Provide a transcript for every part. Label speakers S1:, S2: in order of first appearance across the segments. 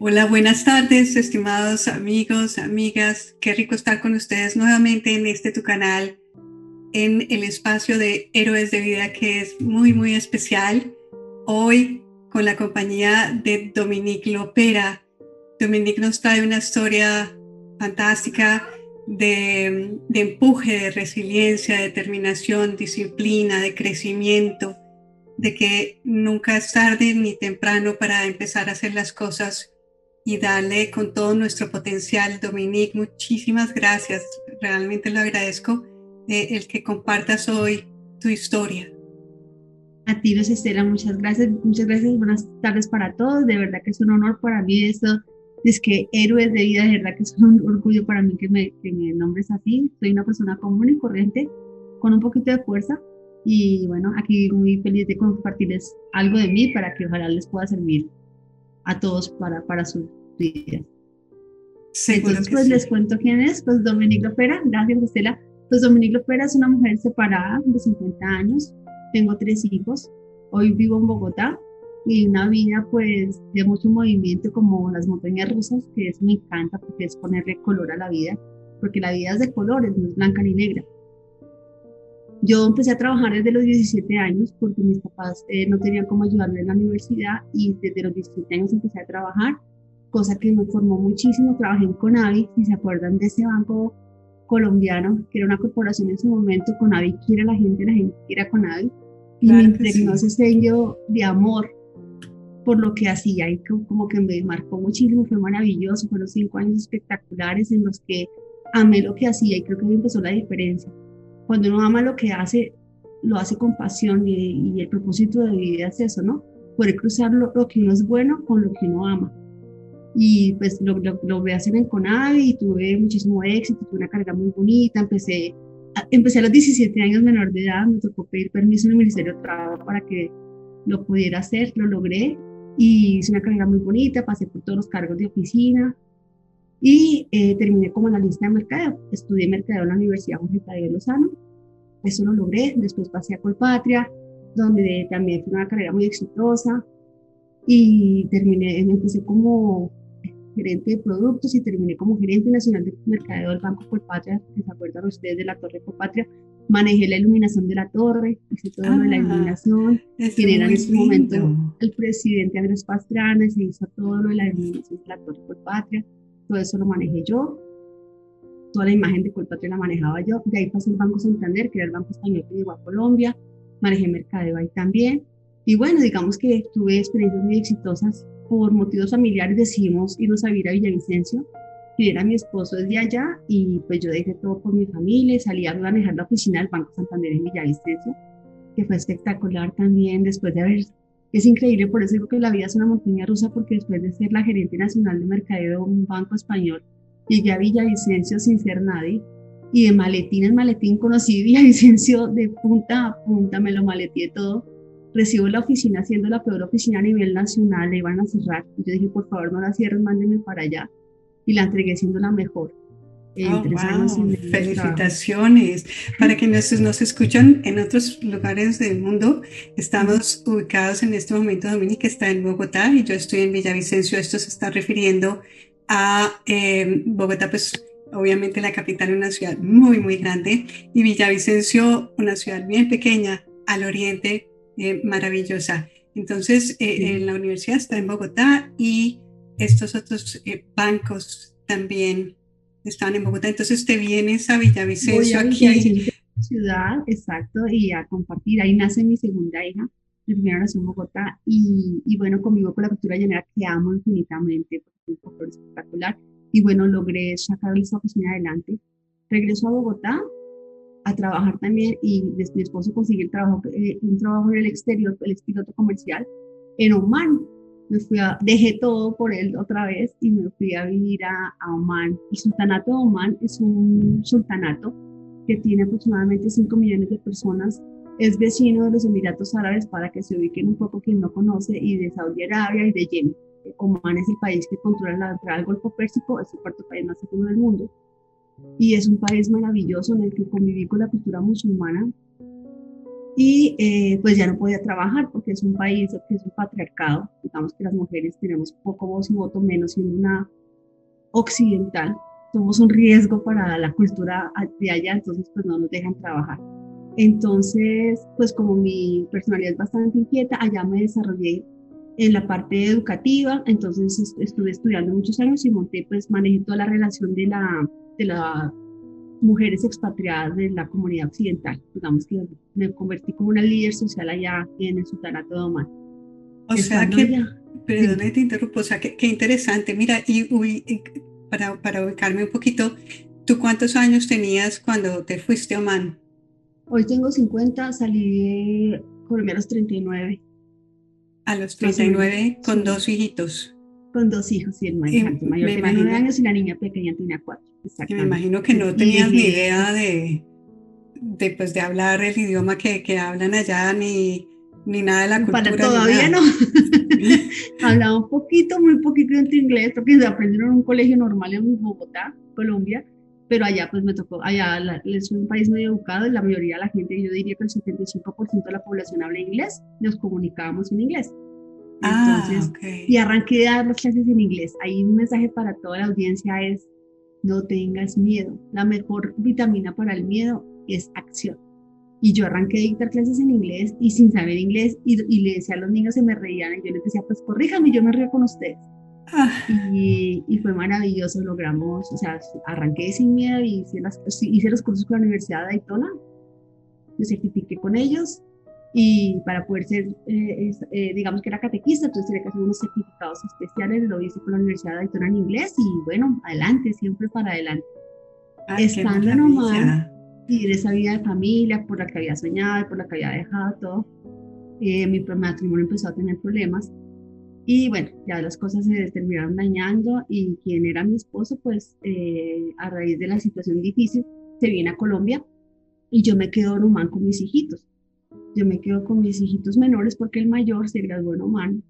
S1: Hola, buenas tardes, estimados amigos, amigas. Qué rico estar con ustedes nuevamente en este tu canal, en el espacio de Héroes de Vida, que es muy, muy especial. Hoy con la compañía de Dominique Lopera. Dominique nos trae una historia fantástica de, de empuje, de resiliencia, determinación, disciplina, de crecimiento, de que nunca es tarde ni temprano para empezar a hacer las cosas y darle con todo nuestro potencial. Dominique, muchísimas gracias. Realmente lo agradezco eh, el que compartas hoy tu historia.
S2: A ti, Luz Estela, muchas gracias. Muchas gracias. Buenas tardes para todos. De verdad que es un honor para mí esto. Es que héroes de vida, de verdad que es un orgullo para mí que me, que me nombres así. Soy una persona común y corriente, con un poquito de fuerza. Y bueno, aquí muy feliz de compartirles algo de mí para que ojalá les pueda servir a todos para, para su vida. Entonces, pues les cuento quién es, pues Dominique Lopera, gracias Estela. Pues Dominique Lopera es una mujer separada de 50 años, tengo tres hijos, hoy vivo en Bogotá y una vida pues de mucho movimiento como las montañas rusas, que eso me encanta porque es ponerle color a la vida, porque la vida es de colores, no es blanca ni negra. Yo empecé a trabajar desde los 17 años porque mis papás eh, no tenían cómo ayudarme en la universidad y desde los 17 años empecé a trabajar, cosa que me formó muchísimo. Trabajé en Conavi, si se acuerdan de ese banco colombiano, que era una corporación en su momento, Conavi quiere a la gente, la gente quiere a Conavi, y me impregnó ese sello de amor por lo que hacía y como que me marcó muchísimo, fue maravilloso, fueron cinco años espectaculares en los que amé lo que hacía y creo que ahí empezó la diferencia cuando uno ama lo que hace, lo hace con pasión y, el propósito de vida es eso, ¿no? Poder cruzar lo, que uno es bueno con lo que uno ama. Y pues lo, lo, logré hacer en Conavi y tuve muchísimo éxito, tuve una carrera muy bonita, empecé empecé a los 17 años menor de edad, me tocó pedir permiso en el Ministerio de Trabajo para que lo pudiera hacer, lo logré y hice una carrera muy bonita, pasé por todos los cargos de oficina, y eh, terminé como analista de mercadeo. Estudié mercadeo en la Universidad Jorge Tadeo Lozano. Eso lo logré. Después pasé a Colpatria, donde también fue una carrera muy exitosa. Y terminé, empecé como gerente de productos y terminé como gerente nacional de mercadeo del Banco Colpatria, que se acuerdan ustedes de la Torre Colpatria. Manejé la iluminación de la torre, hice todo lo de la ah, iluminación. Quien era en ese momento el presidente Andrés Pastrana, se hizo todo lo de la iluminación de la Torre Colpatria. Todo eso lo manejé yo, toda la imagen de Colpatria la manejaba yo, de ahí pasé el Banco Santander, que era el banco español que llegó a Colombia, manejé Mercadeo ahí también, y bueno, digamos que tuve experiencias muy exitosas, por motivos familiares decidimos irnos a vivir a Villavicencio, que era mi esposo desde allá, y pues yo dejé todo por mi familia, salí a manejar la oficina del Banco Santander en Villavicencio, que fue espectacular también después de haber es increíble, por eso digo que la vida es una montaña rusa, porque después de ser la gerente nacional de mercadeo de un banco español, llegué a Villavicencio sin ser nadie, y de maletín en maletín conocí Villavicencio de punta a punta, me lo maleteé todo. Recibo la oficina siendo la peor oficina a nivel nacional, le iban a cerrar. Y yo dije, por favor, no la cierren, mándenme para allá. Y la entregué siendo la mejor.
S1: Oh, Felicitaciones. Para quienes nos escuchan en otros lugares del mundo, estamos ubicados en este momento, Dominique está en Bogotá y yo estoy en Villavicencio. Esto se está refiriendo a eh, Bogotá, pues obviamente la capital, una ciudad muy, muy grande, y Villavicencio, una ciudad bien pequeña al oriente, eh, maravillosa. Entonces, eh, en la universidad está en Bogotá y estos otros bancos también estaban en Bogotá, entonces te vienes a Villavicencio aquí.
S2: ciudad, exacto, y a compartir. Ahí nace mi segunda hija, mi primera nació en Bogotá, y, y, bueno, conmigo con la cultura llanera que amo infinitamente, porque es un espectacular. Y bueno, logré sacar esa oficina adelante. Regreso a Bogotá a trabajar también, y mi esposo consiguió el trabajo, eh, un trabajo en el exterior, el piloto comercial, en Oman, me fui a, dejé todo por él otra vez y me fui a vivir a, a Oman. El sultanato de Oman es un sultanato que tiene aproximadamente 5 millones de personas. Es vecino de los Emiratos Árabes, para que se ubiquen un poco quien no conoce, y de Saudi Arabia y de Yemen. Oman es el país que controla la entrada al Golfo Pérsico, es el cuarto país más seguro del mundo. Y es un país maravilloso en el que conviví con la cultura musulmana. Y eh, pues ya no podía trabajar porque es un país que es un patriarcado, digamos que las mujeres tenemos poco voz y voto menos siendo una occidental, somos un riesgo para la cultura de allá, entonces pues no nos dejan trabajar. Entonces, pues como mi personalidad es bastante inquieta, allá me desarrollé en la parte educativa, entonces estuve estudiando muchos años y monté, pues manejé toda la relación de la, de la mujeres expatriadas de la comunidad occidental. Digamos que me convertí como una líder social allá en el Sultanato de Oman.
S1: O sea que, perdón, te interrumpo, o sea, qué interesante. Mira, y, para, para ubicarme un poquito, ¿tú cuántos años tenías cuando te fuiste a Oman?
S2: Hoy tengo 50, salí de Colombia a los 39.
S1: A los 39, con dos hijitos.
S2: Con dos hijos, sí, el mayor, tenía 9 años y la niña pequeña tenía 4.
S1: Me imagino que no tenías ni idea de, de, pues, de hablar el idioma que, que hablan allá, ni, ni nada de la cultura.
S2: Para todavía no. Hablaba un poquito, muy poquito de inglés, porque aprendieron en un colegio normal en Bogotá, Colombia, pero allá pues me tocó, allá es un país muy educado y la mayoría de la gente, yo diría que el 75% de la población habla inglés, nos comunicábamos en inglés.
S1: Ah, Entonces, ah,
S2: y arranqué a dar las clases en inglés. Ahí un mensaje para toda la audiencia es, no tengas miedo. La mejor vitamina para el miedo es acción. Y yo arranqué a dictar clases en inglés y sin saber inglés y, le decía a los niños, se me reían y yo les decía, pues corríjame, yo me río con ustedes. Ah. Y, y, fue maravilloso, logramos, o sea, arranqué sin miedo y hice, las, hice los cursos con la Universidad de Daytona, me certifiqué con ellos y para poder ser, eh, eh, digamos que era catequista, entonces tenía que hacer unos certificados especiales, lo hice con la Universidad de Daytona en inglés y bueno, adelante, siempre para adelante. Estando nomás, y de esa vida de familia por la que había soñado, por la que había dejado todo, eh, mi matrimonio empezó a tener problemas y bueno, ya las cosas se terminaron dañando y quien era mi esposo, pues a raíz de la situación difícil, se viene a Colombia y yo me quedo en Oman con mis hijitos yo me quedo con mis hijitos menores porque el mayor se graduó en Oman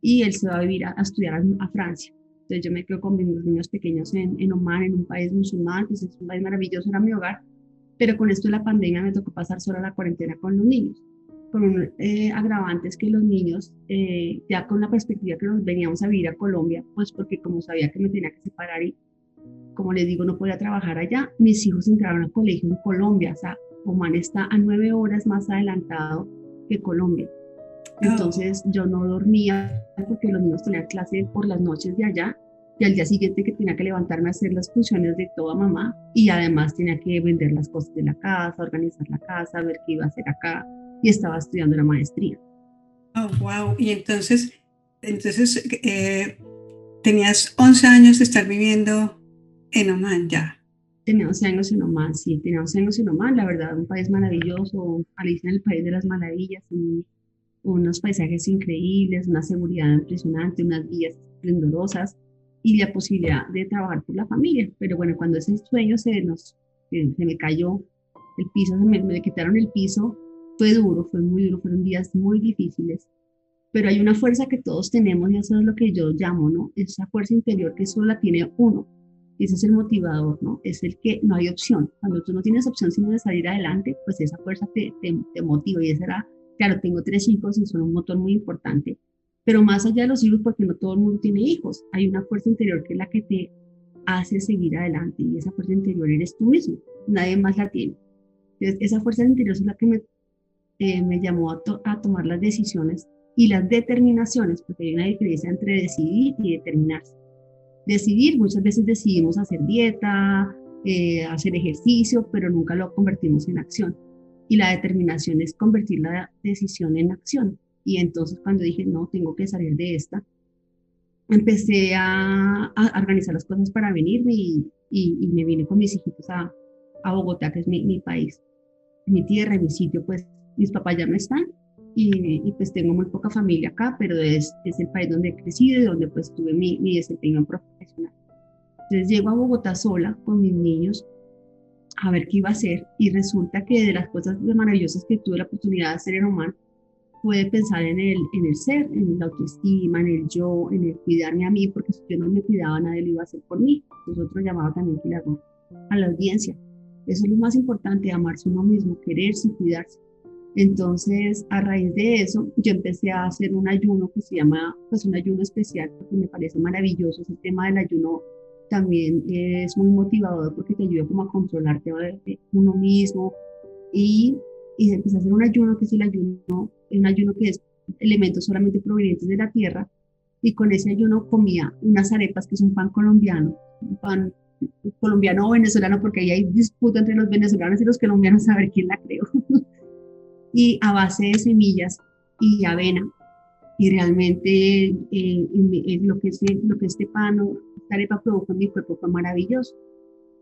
S2: y él se va a vivir a, estudiar a, Francia. Entonces yo me quedo con mis niños pequeños en, en Oman, en un país musulmán, pues es un país maravilloso, era mi hogar, pero con esto de la pandemia me tocó pasar sola la cuarentena con los niños, con eh, agravante es que los niños, eh, ya con la perspectiva que nos veníamos a vivir a Colombia, pues porque como sabía que me tenía que separar y como les digo, no podía trabajar allá, mis hijos entraron al colegio en Colombia, o sea, Oman está a nueve horas más adelantado que Colombia. Oh. Entonces yo no dormía porque los niños tenían clase por las noches de allá y al día siguiente que tenía que levantarme a hacer las funciones de toda mamá y además tenía que vender las cosas de la casa, organizar la casa, ver qué iba a hacer acá y estaba estudiando la maestría.
S1: Oh, wow. Y entonces, entonces eh, tenías 11 años de estar viviendo en Oman ya.
S2: Tenía 11 años en Oman, sí, tenía 11 años en Oman, la verdad, un país maravilloso, Alicia en el País de las Maravillas, unos paisajes increíbles, una seguridad impresionante, unas vías esplendorosas y la posibilidad de trabajar por la familia. Pero bueno, cuando ese sueño se, nos, se, me cayó, el piso, se me, me quitaron el piso, fue duro, fue muy duro, fueron días muy difíciles pero hay una fuerza que todos tenemos y eso es lo que yo llamo, ¿no? Esa fuerza interior que solo la tiene uno ese es el motivador, ¿no? Es el que no hay opción. Cuando tú no tienes opción sino de salir adelante, pues esa fuerza te, te, motiva y esa era, claro, tengo tres hijos y son un motor muy importante, pero más allá de los hijos, porque no todo el mundo tiene hijos, hay una fuerza interior que es la que te hace seguir adelante y esa fuerza interior eres tú mismo, nadie más la tiene. Entonces, esa fuerza interior es la que me, eh, me llamó a, a tomar las decisiones y las determinaciones, porque hay una diferencia entre decidir y determinarse decidir, muchas veces decidimos hacer dieta, eh, hacer ejercicio, pero nunca lo convertimos en acción. Y la determinación es convertir la decisión en acción. Y entonces cuando dije, no, tengo que salir de esta, empecé a, organizar las cosas para venirme y, me vine con mis hijitos a, a Bogotá, que es mi, mi país, mi tierra, mi sitio, pues mis papás ya no están y, pues tengo muy poca familia acá, pero es, es el país donde he crecido y donde pues tuve mi, mi desempeño profesional. Entonces llego a Bogotá sola con mis niños a ver qué iba a hacer y resulta que de las cosas maravillosas que tuve la oportunidad de hacer en Oman pude pensar en el, en el ser, en la autoestima, en el yo, en el cuidarme a mí, porque si yo no me cuidaba nadie lo iba a hacer por mí. Nosotros llamaba también a la audiencia. Eso es lo más importante, amarse uno mismo, quererse y cuidarse Entonces, a raíz de eso, yo empecé a hacer un ayuno que se llama, pues un ayuno especial, porque me parece maravilloso. Ese tema del ayuno también es muy motivador porque te ayuda como a controlarte uno mismo. Y, y empecé a hacer un ayuno que es el ayuno, un ayuno que es elementos solamente provenientes de la tierra. Y con ese ayuno comía unas arepas que es un pan colombiano, un pan colombiano o venezolano, porque ahí hay disputa entre los venezolanos y los colombianos a ver quién la creó. y a base de semillas y avena. Y realmente eh, lo, que este, lo que este pan o esta arepa produjo en mi cuerpo fue maravilloso.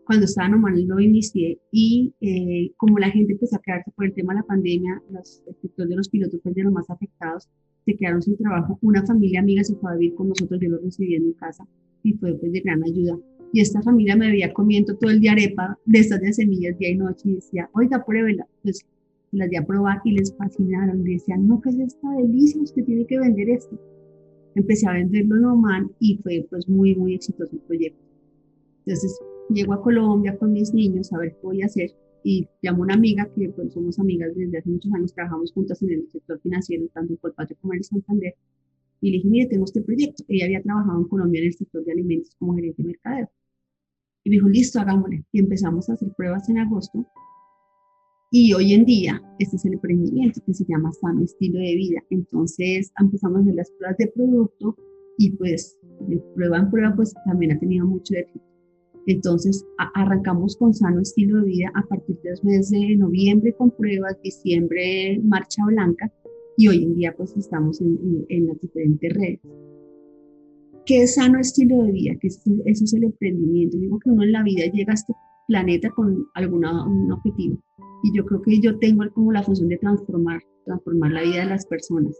S2: Cuando estaba normal lo inicié y eh, como la gente empezó a quedarse por el tema de la pandemia, los, el sector de los pilotos fue de los más afectados, se quedaron sin trabajo. Una familia amiga se fue a vivir con nosotros, yo lo recibí en mi casa y fue pues, de gran ayuda. Y esta familia me veía comiendo todo el día arepa de estas de semillas día y noche y decía, oiga, pruébela. Pues las di a probar y les fascinaron. Y decían, no, ¿qué es esta delicia? Usted tiene que vender esto. Empecé a venderlo normal y fue pues muy, muy exitoso el proyecto. Entonces llego a Colombia con mis niños a ver qué voy a hacer y llamo a una amiga que pues, somos amigas desde hace muchos años, trabajamos juntas en el sector financiero, tanto en Colpatrio como en Santander. Y le dije, mire, tengo este proyecto. Ella había trabajado en Colombia en el sector de alimentos como gerente de mercadeo. Y me dijo, listo, hagámosle. Y empezamos a hacer pruebas en agosto y hoy en día, este es el emprendimiento que se llama Sano Estilo de Vida. Entonces, empezamos a hacer las pruebas de producto y pues de prueba en prueba, pues también ha tenido mucho éxito. Entonces, arrancamos con Sano Estilo de Vida a partir de los meses de noviembre con pruebas, diciembre Marcha Blanca y hoy en día pues estamos en, en, las diferentes redes. ¿Qué es sano estilo de vida? Que eso es el emprendimiento. Digo que uno en la vida llega a este planeta con algún objetivo y yo creo que yo tengo como la función de transformar, transformar la vida de las personas.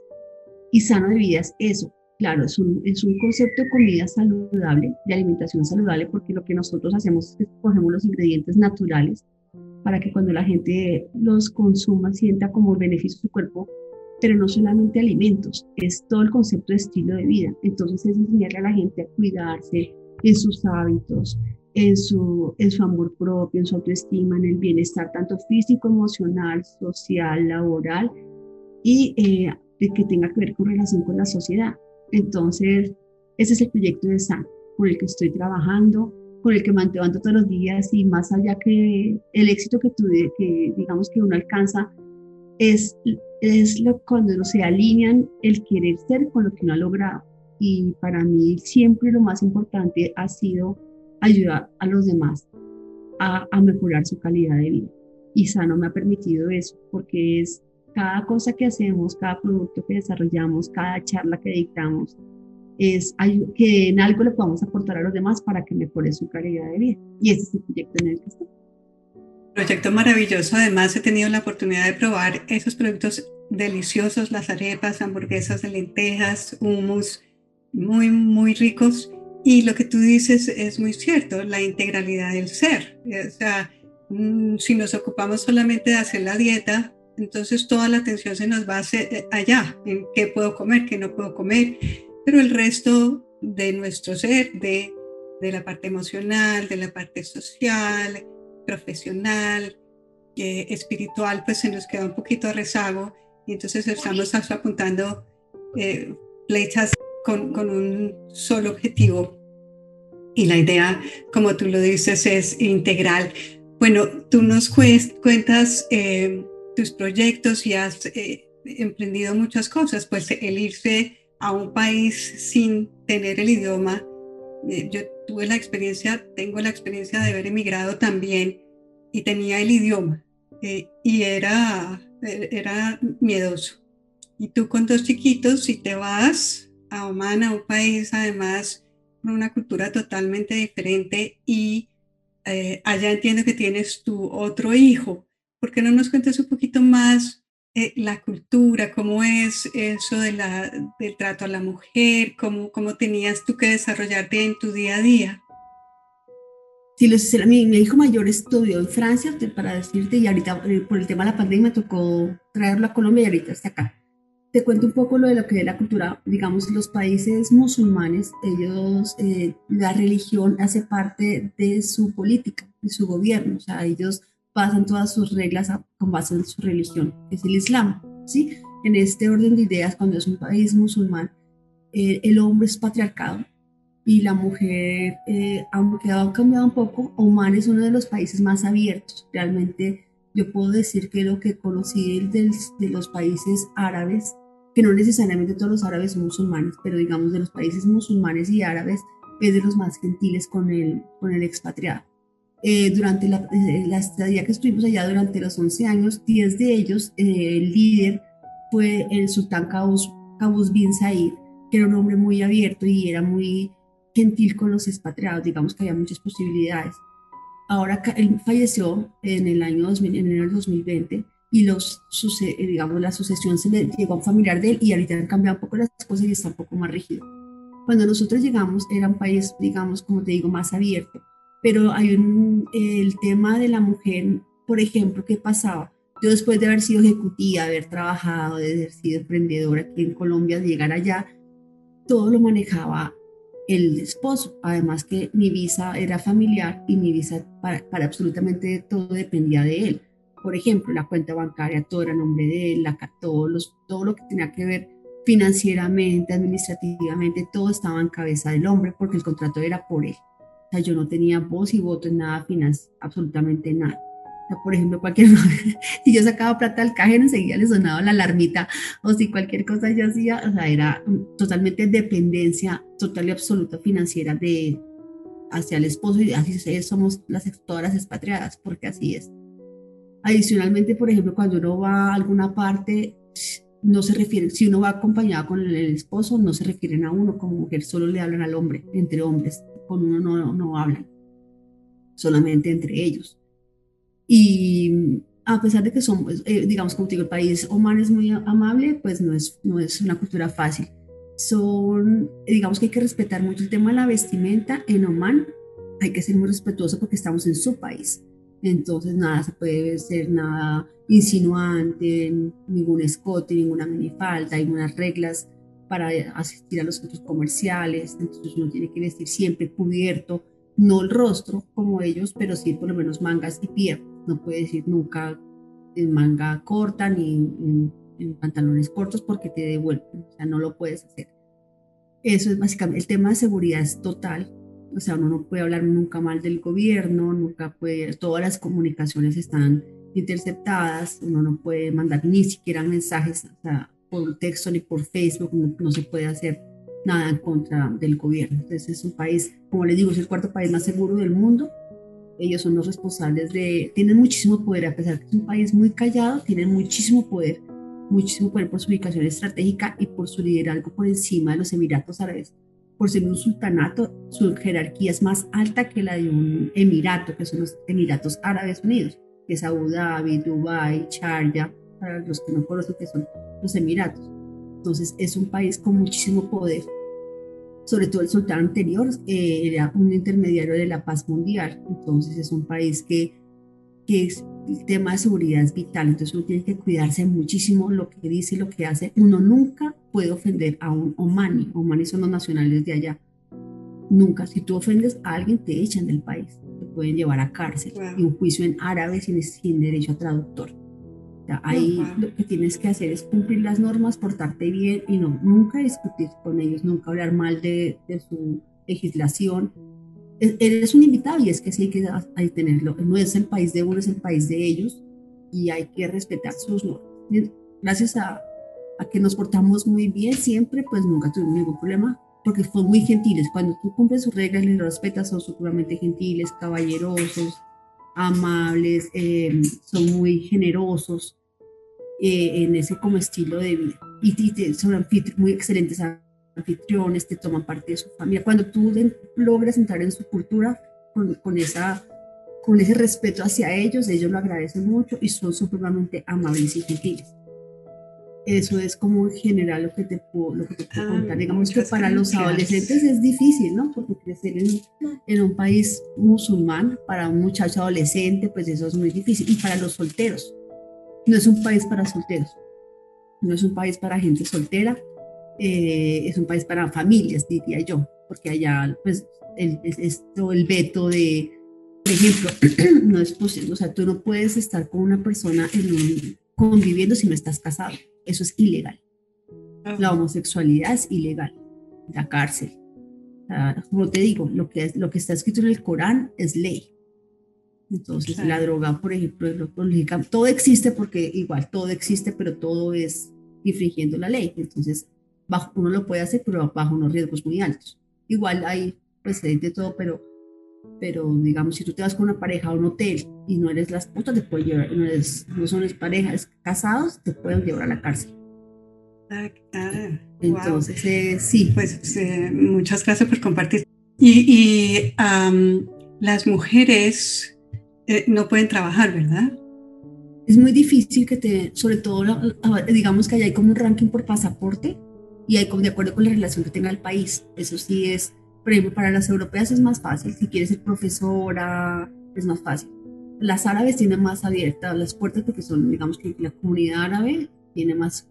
S2: Y sano de vida es eso. Claro, es un, es un concepto de comida saludable, de alimentación saludable, porque lo que nosotros hacemos es cogemos los ingredientes naturales para que cuando la gente los consuma sienta como beneficio su cuerpo, pero no solamente alimentos, es todo el concepto de estilo de vida. Entonces es enseñarle a la gente a cuidarse en sus hábitos, en su, en su amor propio, en su autoestima, en el bienestar tanto físico, emocional, social, laboral y eh, que tenga que ver con relación con la sociedad. Entonces, ese es el proyecto de SAN con el que estoy trabajando, con el que me mantengo todos los días y más allá que el éxito que tuve, que digamos que uno alcanza, es, es lo, cuando se alinean el querer ser con lo que uno ha logrado. Y para mí siempre lo más importante ha sido ayudar a los demás a, mejorar su calidad de vida. Y Sano me ha permitido eso, porque es cada cosa que hacemos, cada producto que desarrollamos, cada charla que dictamos, es que en algo le podamos aportar a los demás para que mejore su calidad de vida. Y ese es el proyecto en el que estoy.
S1: Proyecto maravilloso. Además, he tenido la oportunidad de probar esos productos deliciosos, las arepas, hamburguesas de lentejas, hummus, muy, muy ricos. Y lo que tú dices es muy cierto, la integralidad del ser. O sea, mm, si nos ocupamos solamente de hacer la dieta, entonces toda la atención se nos va a hacer eh, allá, en qué puedo comer, qué no puedo comer, pero el resto de nuestro ser, de, de la parte emocional, de la parte social, profesional, eh, espiritual, pues se nos queda un poquito a rezago. Y entonces estamos apuntando eh, flechas con, con un solo objetivo. Y la idea, como tú lo dices, es integral. Bueno, tú nos cuentas eh, tus proyectos y has eh, emprendido muchas cosas, pues el irse a un país sin tener el idioma. Eh, yo tuve la experiencia, tengo la experiencia de haber emigrado también y tenía el idioma y era, era miedoso. Y tú con dos chiquitos, si te vas a Oman, a un país además con una cultura totalmente diferente y eh, allá entiendo que tienes tu otro hijo. ¿Por qué no nos cuentas un poquito más eh, la cultura, cómo es eso de la, del trato a la mujer, cómo, cómo tenías tú que desarrollarte en tu día a día?
S2: Sí, mi, mi, hijo mayor estudió en Francia, para decirte, y ahorita eh, por el tema de la pandemia me tocó traerlo a Colombia y ahorita está acá te cuento un poco lo de lo que es la cultura, digamos, los países musulmanes, ellos, eh, la religión hace parte de su política, de su gobierno, o sea, ellos basan todas sus reglas con base en su religión, que es el Islam. ¿sí? En este orden de ideas, cuando es un país musulmán, eh, el hombre es patriarcado y la mujer, eh, aunque ha cambiado un poco, Oman es uno de los países más abiertos. Realmente yo puedo decir que lo que conocí de los países árabes, que no necesariamente todos los árabes son musulmanes, pero digamos de los países musulmanes y árabes, es de los más gentiles con el, con el expatriado. Eh, durante la, eh, la, estadía que estuvimos allá durante los 11 años, 10 de ellos, eh, el líder fue el sultán Qaboos, bin Said, que era un hombre muy abierto y era muy gentil con los expatriados, digamos que había muchas posibilidades. Ahora él falleció en el año 2000, en enero del 2020 y los, digamos, la sucesión se le llegó a un familiar de él y ahorita han cambiado un poco las cosas y está un poco más rígido. Cuando nosotros llegamos era un país, digamos, como te digo, más abierto pero hay un, el tema de la mujer, por ejemplo, ¿qué pasaba? Yo después de haber sido ejecutiva, haber trabajado, de haber sido emprendedora aquí en Colombia, de llegar allá, todo lo manejaba el esposo. Además que mi visa era familiar y mi visa para, para absolutamente todo dependía de él. Por ejemplo, la cuenta bancaria, todo era nombre de él, la, todo, los, todo lo que tenía que ver financieramente, administrativamente, todo estaba en cabeza del hombre porque el contrato era por él sea, yo no tenía voz y voto en nada financiero, absolutamente nada. O sea, por ejemplo, cualquier si yo sacaba plata del cajero, enseguida le sonaba la alarmita, o si cualquier cosa yo hacía, o sea, era totalmente dependencia total y absoluta financiera de hacia el esposo y así somos las todas las expatriadas, porque así es. Adicionalmente, por ejemplo, cuando uno va a alguna parte, no se refiere, si uno va acompañado con el esposo, no se refieren a uno como mujer, solo le hablan al hombre, entre hombres con uno no, no hablan, solamente entre ellos. Y a pesar de que somos, eh, digamos, como te digo, el país Oman es muy amable, pues no es, no es una cultura fácil. Son, digamos que hay que respetar mucho el tema de la vestimenta en Oman, hay que ser muy respetuoso porque estamos en su país. Entonces, nada se puede ser nada insinuante, ningún escote, ninguna minifalda, hay unas reglas para asistir a los centros comerciales, entonces uno tiene que vestir siempre cubierto, no el rostro como ellos, pero sí por lo menos mangas y piernas. No puede decir nunca en manga corta ni en, pantalones cortos porque te devuelven, o sea, no lo puedes hacer. Eso es básicamente, el tema de seguridad es total, o sea, uno no puede hablar nunca mal del gobierno, nunca puede, todas las comunicaciones están interceptadas, uno no puede mandar ni siquiera mensajes, o sea, por texto ni por Facebook, no, se puede hacer nada en contra del gobierno. Entonces es un país, como les digo, es el cuarto país más seguro del mundo. Ellos son los responsables de, tienen muchísimo poder, a pesar de que es un país muy callado, tienen muchísimo poder, muchísimo poder por su ubicación estratégica y por su liderazgo por encima de los Emiratos Árabes. Por ser un sultanato, su jerarquía es más alta que la de un emirato, que son los Emiratos Árabes Unidos, que es Abu Dhabi, Dubai, Sharjah, para los que no conocen que son los Emiratos. Entonces es un país con muchísimo poder. Sobre todo el sultán anterior eh, era un intermediario de la paz mundial. Entonces es un país que, que es, el tema de seguridad es vital. Entonces uno tiene que cuidarse muchísimo lo que dice, lo que hace. Uno nunca puede ofender a un Omani. Omani son los nacionales de allá. Nunca. Si tú ofendes a alguien, te echan del país. Te pueden llevar a cárcel. Y un juicio en árabe sin, sin derecho a traductor ahí lo que tienes que hacer es cumplir las normas, portarte bien y no, nunca discutir con ellos, nunca hablar mal de, su legislación. Eres un invitado y es que sí hay que tenerlo. No es el país de uno, es el país de ellos y hay que respetar sus normas. Gracias a, que nos portamos muy bien siempre, pues nunca tuvimos ningún problema porque son muy gentiles. Cuando tú cumples sus reglas y los respetas, son sumamente gentiles, caballerosos, amables, eh, son muy generosos eh, en ese como estilo de vida. Y, son muy excelentes anfitriones, te toman parte de su familia. Cuando tú logras entrar en su cultura con, esa, con ese respeto hacia ellos, ellos lo agradecen mucho y son supremamente amables y gentiles. Eso es como en general lo que te puedo, lo que te puedo ah, contar. Digamos que para los adolescentes es difícil, ¿no? Porque crecer en, en, un país musulmán, para un muchacho adolescente, pues eso es muy difícil. Y para los solteros, no es un país para solteros, no es un país para gente soltera, eh, es un país para familias, diría yo, porque allá pues el, esto, el veto de, Por ejemplo, no es posible, o sea, tú no puedes estar con una persona en un, conviviendo si no estás casado. Eso es ilegal. La homosexualidad es ilegal. La cárcel. como te digo, lo que, lo que está escrito en el Corán es ley. Entonces, la droga, por ejemplo, todo existe porque igual todo existe, pero todo es infringiendo la ley. Entonces, bajo, uno lo puede hacer, pero bajo unos riesgos muy altos. Igual hay precedente de todo, pero, pero digamos, si tú te vas con una pareja a un hotel y no eres la esposa, te pueden llevar, no, eres, no son parejas casados, te pueden llevar a la cárcel.
S1: Ah, ah,
S2: Entonces, eh, sí.
S1: Pues eh, muchas gracias por compartir. Y, y las mujeres eh, no pueden trabajar, ¿verdad?
S2: Es muy difícil que te, sobre todo, digamos que hay como un ranking por pasaporte y hay de acuerdo con la relación que tenga el país. Eso sí es, por ejemplo, para las europeas es más fácil. Si quieres ser profesora, es más fácil. Las árabes tienen más abiertas las puertas porque son, digamos que la comunidad árabe tiene más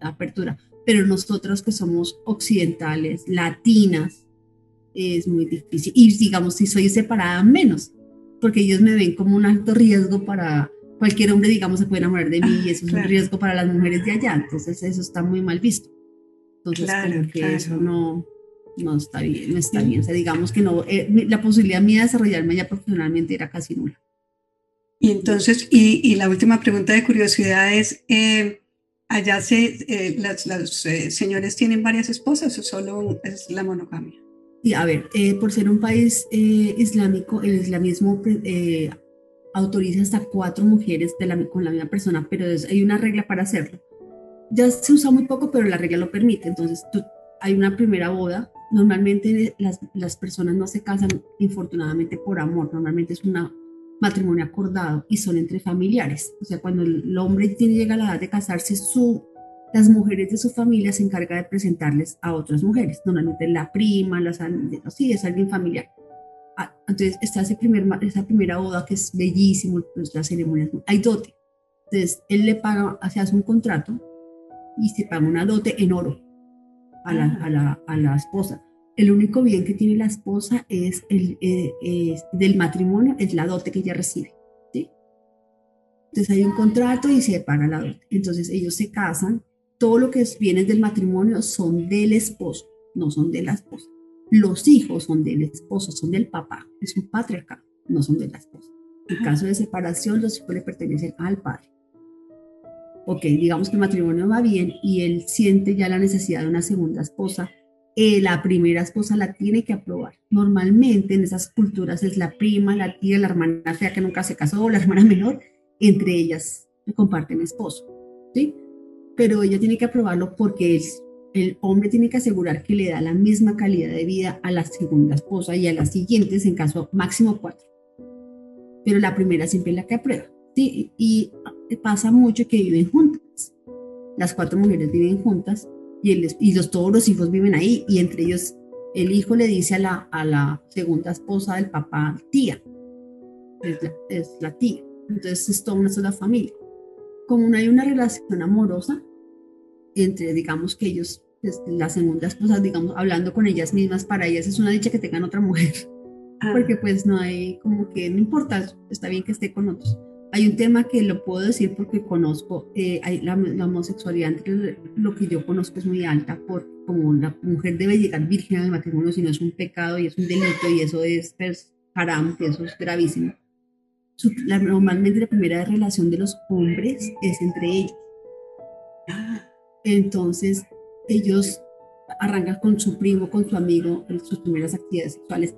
S2: apertura. Pero nosotros que somos occidentales, latinas, es muy difícil. Y digamos, si soy separada, menos porque ellos me ven como un alto riesgo para cualquier hombre, digamos, se puede enamorar de mí y eso es un riesgo para las mujeres de allá, entonces eso está muy mal visto. Entonces, como que eso no, no está bien, no está bien. O sea, digamos que no, eh, la posibilidad mía de desarrollarme allá profesionalmente era casi nula.
S1: Y entonces, y, y la última pregunta de curiosidad es, eh, ¿allá se, eh, las, los señores tienen varias esposas o solo es la monogamia?
S2: Sí, a ver, eh, por ser un país eh, islámico, el islamismo eh, autoriza hasta cuatro mujeres de la, con la misma persona, pero hay una regla para hacerlo. Ya se usa muy poco, pero la regla lo permite. Entonces, hay una primera boda. Normalmente las, las personas no se casan, infortunadamente, por amor. Normalmente es un matrimonio acordado y son entre familiares. O sea, cuando el hombre tiene, llega a la edad de casarse, su las mujeres de su familia se encarga de presentarles a otras mujeres, normalmente la prima, la sí, es alguien familiar. Ah, entonces está ese primer, esa primera boda que es bellísimo, pues la ceremonia, hay dote. Entonces él le paga, se hace un contrato y se paga una dote en oro a la, a la, a la esposa. El único bien que tiene la esposa es el eh, del matrimonio, es la dote que ella recibe. ¿sí? Entonces hay un contrato y se paga la dote. Entonces ellos se casan todo lo que viene del matrimonio son del esposo, no son de la esposa. Los hijos son del esposo, son del papá, es un patriarcado, no son de la esposa. En caso de separación, los hijos le pertenecen al padre. Ok, digamos que el matrimonio va bien y él siente ya la necesidad de una segunda esposa. Eh, la primera esposa la tiene que aprobar. Normalmente en esas culturas es la prima, la tía, la hermana fea que nunca se casó o la hermana menor, entre ellas comparten esposo. ¿sí? pero ella tiene que aprobarlo porque el hombre tiene que asegurar que le da la misma calidad de vida a la segunda esposa y a las siguientes en caso máximo cuatro. Pero la primera siempre es la que aprueba. ¿sí? Y pasa mucho que viven juntas. Las cuatro mujeres viven juntas y, y los, todos los hijos viven ahí y entre ellos el hijo le dice a la, a la segunda esposa del papá tía. Es la, es la tía. Entonces es toda una sola familia. Como no hay una relación amorosa, entre, digamos, que ellos, las segundas esposas, digamos, hablando con ellas mismas, para ellas es una dicha que tengan otra mujer, ah. porque pues no hay, como que no importa, está bien que esté con otros. Hay un tema que lo puedo decir porque conozco, eh, hay la, homosexualidad entre lo que yo conozco es muy alta, por como la mujer debe llegar virgen al matrimonio, si no es un pecado y es un delito y eso es pues, haram, eso es gravísimo. normalmente la primera relación de los hombres es entre ellos. Entonces, ellos arrancan con su primo, con su amigo, sus primeras actividades sexuales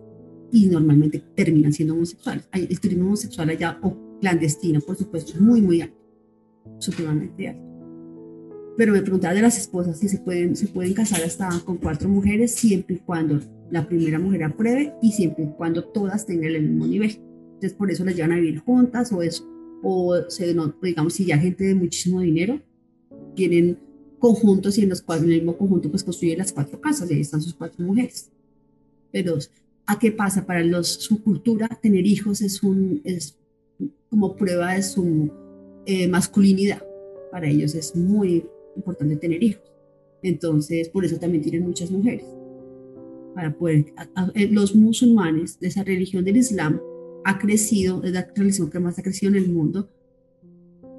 S2: y normalmente terminan siendo homosexuales. El turismo homosexual allá, o clandestino, por supuesto, es muy, muy alto, supremamente alto. Pero me preguntaba de las esposas si se pueden, se pueden casar hasta con cuatro mujeres siempre y cuando la primera mujer apruebe y siempre y cuando todas tengan el mismo nivel. Entonces, por eso las llevan a vivir juntas o eso. O, se, no, digamos, si ya gente de muchísimo dinero tienen conjuntos y en los cuales en el mismo conjunto pues construyen las cuatro casas y ahí están sus cuatro mujeres. Pero ¿a qué pasa? Para los, su cultura tener hijos es, un, es como prueba de su eh, masculinidad. Para ellos es muy importante tener hijos. Entonces, por eso también tienen muchas mujeres. Para poder, eh, los musulmanes de esa religión del Islam ha crecido, es la religión que más ha crecido en el mundo,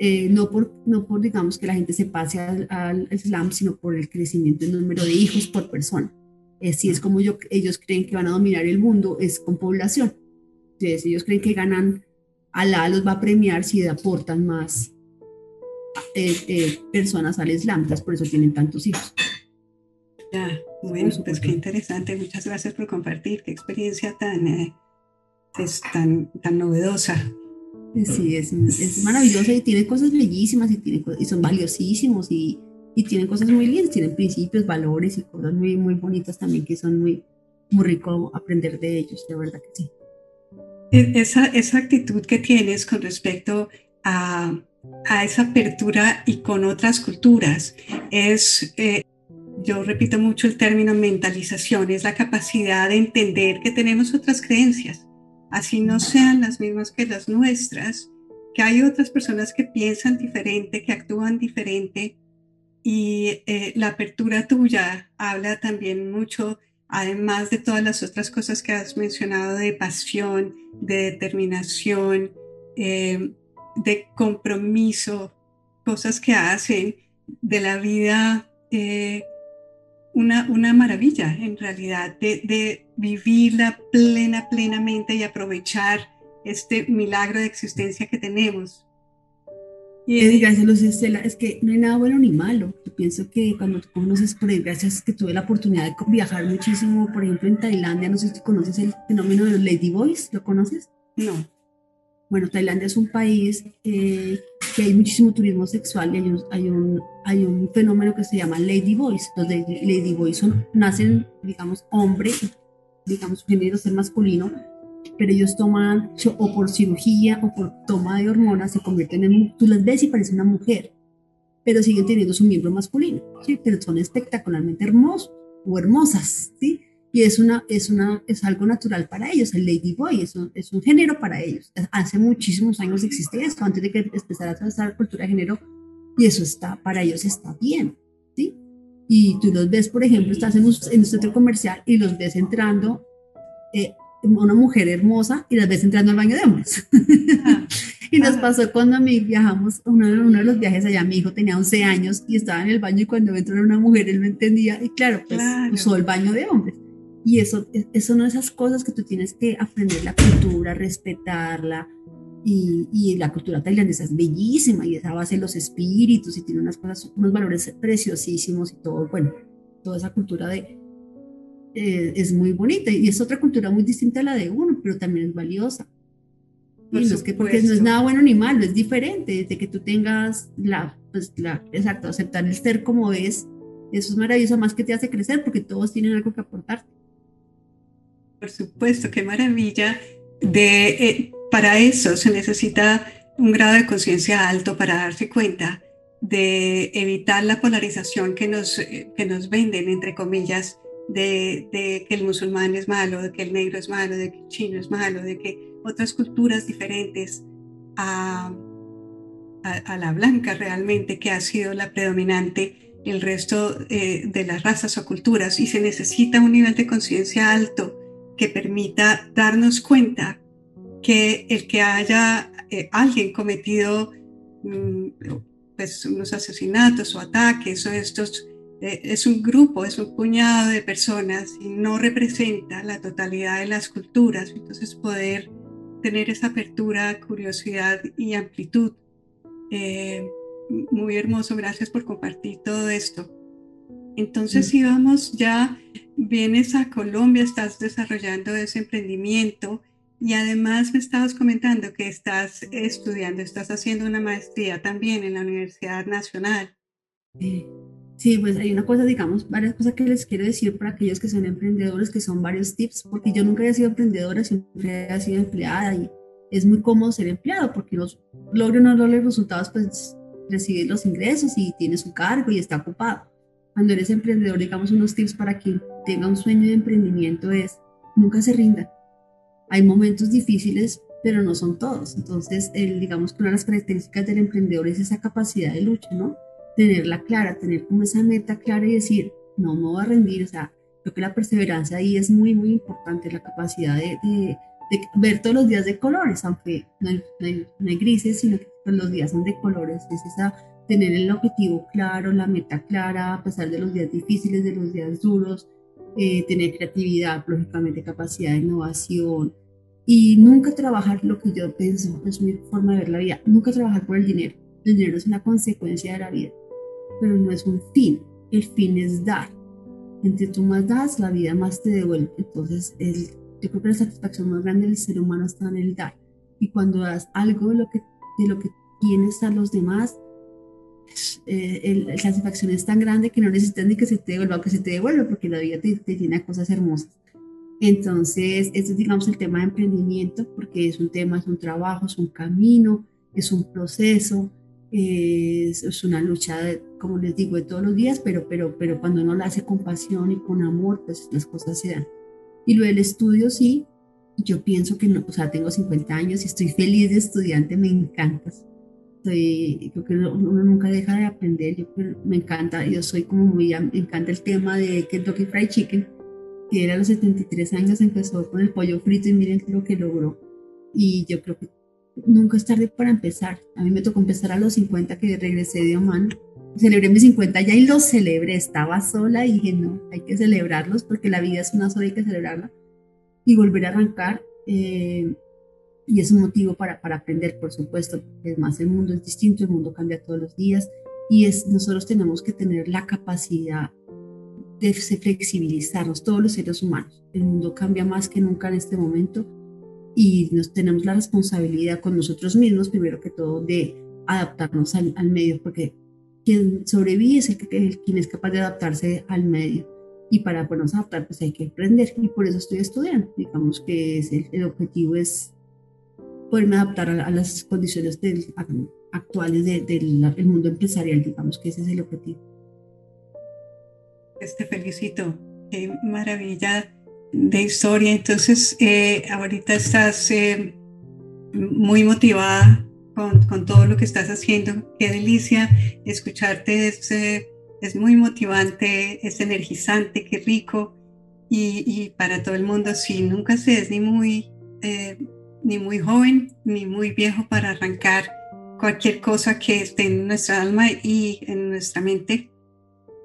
S2: eh, no, por, no por, digamos, que la gente se pase al, al, Islam, sino por el crecimiento del número de hijos por persona. Eh, si es como yo, ellos creen que van a dominar el mundo, es con población. Entonces, ellos creen que ganan, Alá los va a premiar si aportan más eh, eh, personas al Islam, entonces por eso tienen tantos hijos.
S1: Ya, bueno, pues qué interesante. Muchas gracias por compartir. Qué experiencia tan, es tan, tan novedosa.
S2: Sí, es, es maravillosa y tiene cosas bellísimas y, tiene, y son valiosísimos y, y tienen cosas muy lindas, tienen principios, valores y cosas muy, muy bonitas también que son muy, muy rico aprender de ellos, de verdad que sí.
S1: E, esa, esa actitud que tienes con respecto a, a esa apertura y con otras culturas es, eh, yo repito mucho el término mentalización, es la capacidad de entender que tenemos otras creencias. Así no sean las mismas que las nuestras, que hay otras personas que piensan diferente, que actúan diferente y eh, la apertura tuya habla también mucho, además de todas las otras cosas que has mencionado, de pasión, de determinación, eh, de compromiso, cosas que hacen de la vida eh, una, una maravilla en realidad de, vivirla plena, plenamente y aprovechar este milagro de existencia que tenemos.
S2: Y es, gracias, Estela, es que no hay nada bueno ni malo. Yo pienso que cuando tú conoces, por desgracia, es que tuve la oportunidad de viajar muchísimo, por ejemplo, en Tailandia, no sé si conoces el fenómeno de los Ladyboys, ¿lo conoces?
S1: No.
S2: Bueno, Tailandia es un país eh, que hay muchísimo turismo sexual y hay un, hay un, hay un fenómeno que se llama Lady Boys. Los Lady Boys son, nacen, digamos, hombre, digamos, género es masculino, pero ellos toman, o por cirugía o por toma de hormonas, se convierten en, tú las ves y parecen una mujer, pero siguen teniendo su miembro masculino, ¿sí? Pero son espectacularmente hermosos o hermosas, ¿sí? y es, una, es, una, es algo natural para ellos, el ladyboy es un, es un género para ellos. Hace muchísimos años existe esto, antes de que empezara a trazar la cultura de género, y eso está, para ellos está bien, ¿sí? Y tú los ves, por ejemplo, estás en un, en un centro comercial y los ves entrando, eh, una mujer hermosa, y las ves entrando al baño de hombres. Ah, y nos pasó cuando a mí viajamos, uno, uno, de los viajes allá, mi hijo tenía 11 años y estaba en el baño y cuando entró una mujer, él no entendía, y claro, pues usó el baño de hombres. Y eso, eso son esas cosas que tú tienes que aprender la cultura, respetarla. Y, y, la cultura tailandesa es bellísima y es a base de los espíritus y tiene unas cosas, unos valores preciosísimos y todo, bueno, toda esa cultura de, eh, es muy bonita y es otra cultura muy distinta a la de uno, pero también es valiosa. y no es que porque no es nada bueno ni malo, es diferente, de que tú tengas la, pues la, exacto, aceptar el ser como es, eso es maravilloso, más que te hace crecer porque todos tienen algo que aportarte.
S1: Por supuesto, qué maravilla. De, eh, para eso se necesita un grado de conciencia alto para darse cuenta de evitar la polarización que nos, eh, que nos venden, entre comillas, de, que el musulmán es malo, de que el negro es malo, de que el chino es malo, de que otras culturas diferentes a, la blanca realmente, que ha sido la predominante, el resto eh, de las razas o culturas, y se necesita un nivel de conciencia alto que permita darnos cuenta que el que haya eh, alguien cometido mm, pues, unos asesinatos o ataques o estos es un grupo, es un puñado de personas y no representa la totalidad de las culturas. Entonces poder tener esa apertura, curiosidad y amplitud. Eh, muy hermoso, gracias por compartir todo esto. Entonces, si vamos ya, vienes a Colombia, estás desarrollando ese emprendimiento y además me estabas comentando que estás estudiando, estás haciendo una maestría también en la Universidad Nacional.
S2: Sí, pues hay una cosa, digamos, varias cosas que les quiero decir para aquellos que son emprendedores, que son varios tips, porque yo nunca he sido emprendedora, siempre he sido empleada y es muy cómodo ser empleado porque los logros no logros resultados, pues recibes los ingresos y tienes su cargo y está ocupado cuando eres emprendedor, digamos, unos tips para quien tenga un sueño de emprendimiento es, nunca se rinda. Hay momentos difíciles, pero no son todos. Entonces, el, digamos que una de las características del emprendedor es esa capacidad de lucha, ¿no? Tenerla clara, tener como esa meta clara y decir, no me voy a rendir. O sea, creo que la perseverancia ahí es muy, muy importante, la capacidad de, de ver todos los días de colores, aunque no hay, grises, sino que los días son de colores. Es esa, tener el objetivo claro, la meta clara, a pesar de los días difíciles, de los días duros, eh, tener creatividad, lógicamente capacidad de innovación y nunca trabajar lo que yo pienso, es mi forma de ver la vida, nunca trabajar por el dinero. El dinero es una consecuencia de la vida, pero no es un fin. El fin es dar. Entre tú más das, la vida más te devuelve. Entonces, el, yo creo que la satisfacción más grande del ser humano está en el dar. Y cuando das algo de lo que, de lo que tienes a los demás, eh, la satisfacción es tan grande que no necesitas ni que se te devuelva, que se te devuelva, porque la vida te, te tiene cosas hermosas. Entonces, este es, digamos, el tema de emprendimiento, porque es un tema, es un trabajo, es un camino, es un proceso, es, es una lucha, como les digo, de todos los días, pero, pero, pero cuando uno lo hace con pasión y con amor, pues las cosas se dan. Y lo del estudio, sí, yo pienso que no, o sea, tengo 50 años y estoy feliz de estudiante, me encanta. Estoy, creo que uno nunca deja de aprender, yo me encanta, yo soy como muy, me encanta el tema de Kentucky Fried Chicken, que era a los 73 años, empezó con el pollo frito y miren lo que logró. Y yo creo que nunca es tarde para empezar. A mí me tocó empezar a los 50 que regresé de Oman. Celebré mis 50 ya y los celebré. Estaba sola y dije, no, hay que celebrarlos porque la vida es una sola, hay que celebrarla. Y volver a arrancar. Eh, y es un motivo para, para aprender, por supuesto, es más, el mundo es distinto, el mundo cambia todos los días y es, nosotros tenemos que tener la capacidad de flexibilizarnos, todos los seres humanos. El mundo cambia más que nunca en este momento y nos tenemos la responsabilidad con nosotros mismos, primero que todo, de adaptarnos al, al medio, porque quien sobrevive es el, que, quien es capaz de adaptarse al medio. Y para podernos adaptar, pues hay que aprender. Y por eso estoy estudiando. Digamos que es el, objetivo es poderme adaptar a, las condiciones del, actuales del mundo empresarial. Digamos que ese es el objetivo.
S1: Pues te felicito. Qué maravilla de historia. Entonces, eh, ahorita estás eh, muy motivada con, todo lo que estás haciendo. Qué delicia escucharte. Es, eh, es muy motivante, es energizante, qué rico. Y, para todo el mundo, sí, nunca se es ni muy, ni muy joven ni muy viejo para arrancar cualquier cosa que esté en nuestra alma y en nuestra mente.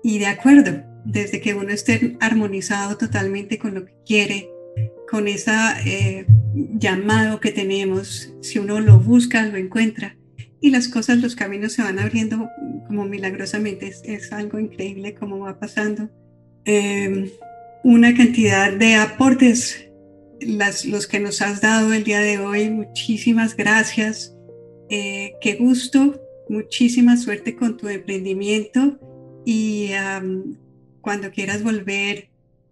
S1: Y de acuerdo, desde que uno esté armonizado totalmente con lo que quiere, con ese eh, llamado que tenemos, si uno lo busca, lo encuentra y las cosas, los caminos se van abriendo como milagrosamente, es, algo increíble como va pasando. Em, una cantidad de aportes, las, los que nos has dado el día de hoy, muchísimas gracias, eh, qué gusto, muchísima suerte con tu emprendimiento y cuando quieras volver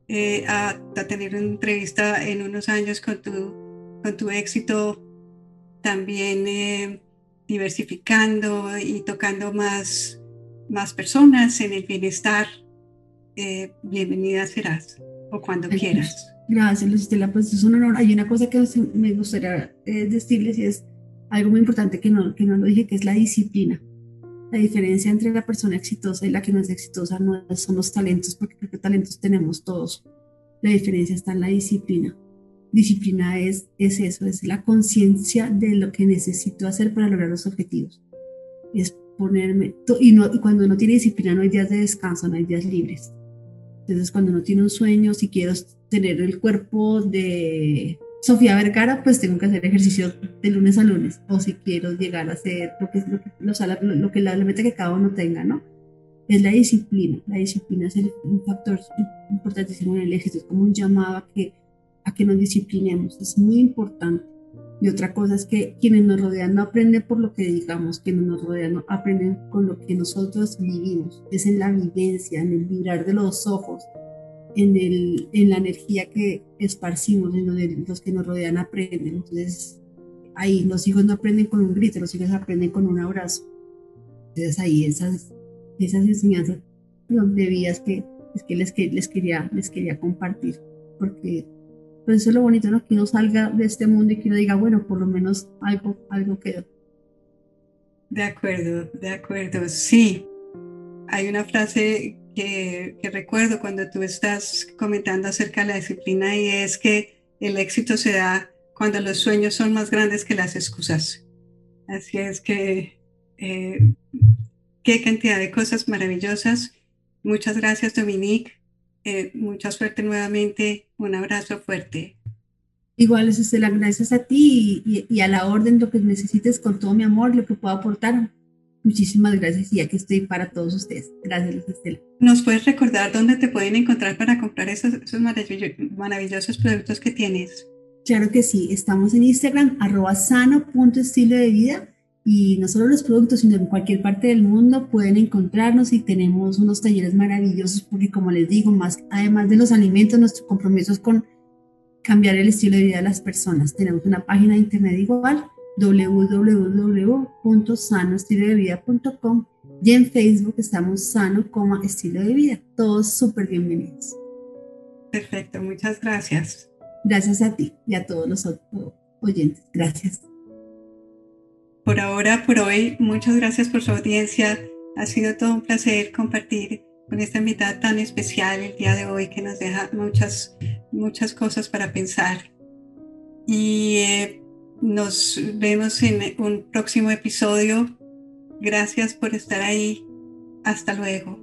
S1: eh, a, tener una entrevista en unos años con tu, con tu éxito, también eh, diversificando y tocando más, más personas en el bienestar, eh, bienvenida serás o cuando quieras.
S2: Gracias, Lucistela, pues es un honor. Hay una cosa que me gustaría decirles y es algo muy importante que no, que no lo dije, que es la disciplina la diferencia entre la persona exitosa y la que no es exitosa no son los talentos, porque creo que talentos tenemos todos. La diferencia está en la disciplina. Disciplina es, es eso, es la conciencia de lo que necesito hacer para lograr los objetivos. Es ponerme, y, no, y cuando no tiene disciplina no hay días de descanso, no hay días libres. Entonces cuando no tiene un sueño, si quiero tener el cuerpo de Sofía Vergara, pues tengo que hacer ejercicio de lunes a lunes, o si quiero llegar a hacer lo que, lo que, lo, que la, meta que cada uno tenga, ¿no? Es la disciplina. La disciplina es un factor importantísimo en el éxito, es como un llamado a que, a que nos disciplinemos, es muy importante. Y otra cosa es que quienes nos rodean no aprenden por lo que digamos, quienes nos rodean no aprenden con lo que nosotros vivimos, es en la vivencia, en el vibrar de los ojos, en, el, en la energía que esparcimos, en donde los que nos rodean aprenden. Entonces, ahí los hijos no aprenden con un grito, los hijos aprenden con un abrazo. Entonces, ahí esas, esas enseñanzas de vidas que, es que les, que les, quería, les quería compartir, porque pues eso es lo bonito, ¿no? Que uno salga de este mundo y que uno diga, bueno, por lo menos algo, algo quedó.
S1: De acuerdo, de acuerdo, sí. Hay una frase que, recuerdo cuando tú estás comentando acerca de la disciplina y es que el éxito se da cuando los sueños son más grandes que las excusas. Así es que eh, qué cantidad de cosas maravillosas. Muchas gracias, Dominique. Eh, mucha suerte nuevamente. Un abrazo fuerte.
S2: Igual, Estela, gracias a ti y, y, a la orden, lo que necesites con todo mi amor, lo que pueda aportar. Muchísimas gracias y aquí estoy para todos ustedes. Gracias, Estela.
S1: ¿Nos puedes recordar dónde te pueden encontrar para comprar esos, esos maravillosos productos que tienes?
S2: Claro que sí, estamos en Instagram, arroba sano.estilo de vida y no solo los productos, sino en cualquier parte del mundo pueden encontrarnos y tenemos unos talleres maravillosos porque como les digo, más además de los alimentos, nuestro compromiso es con cambiar el estilo de vida de las personas. Tenemos una página de internet igual, www.sanoestilodevida.com y en Facebook estamos sano como estilo de vida. Todos súper bienvenidos.
S1: Perfecto, muchas gracias.
S2: Gracias a ti y a todos los oyentes. Gracias.
S1: Por ahora, por hoy, muchas gracias por su audiencia. Ha sido todo un placer compartir con esta invitada tan especial el día de hoy que nos deja muchas, muchas cosas para pensar. Y eh, nos vemos en un próximo episodio. Gracias por estar ahí. Hasta luego.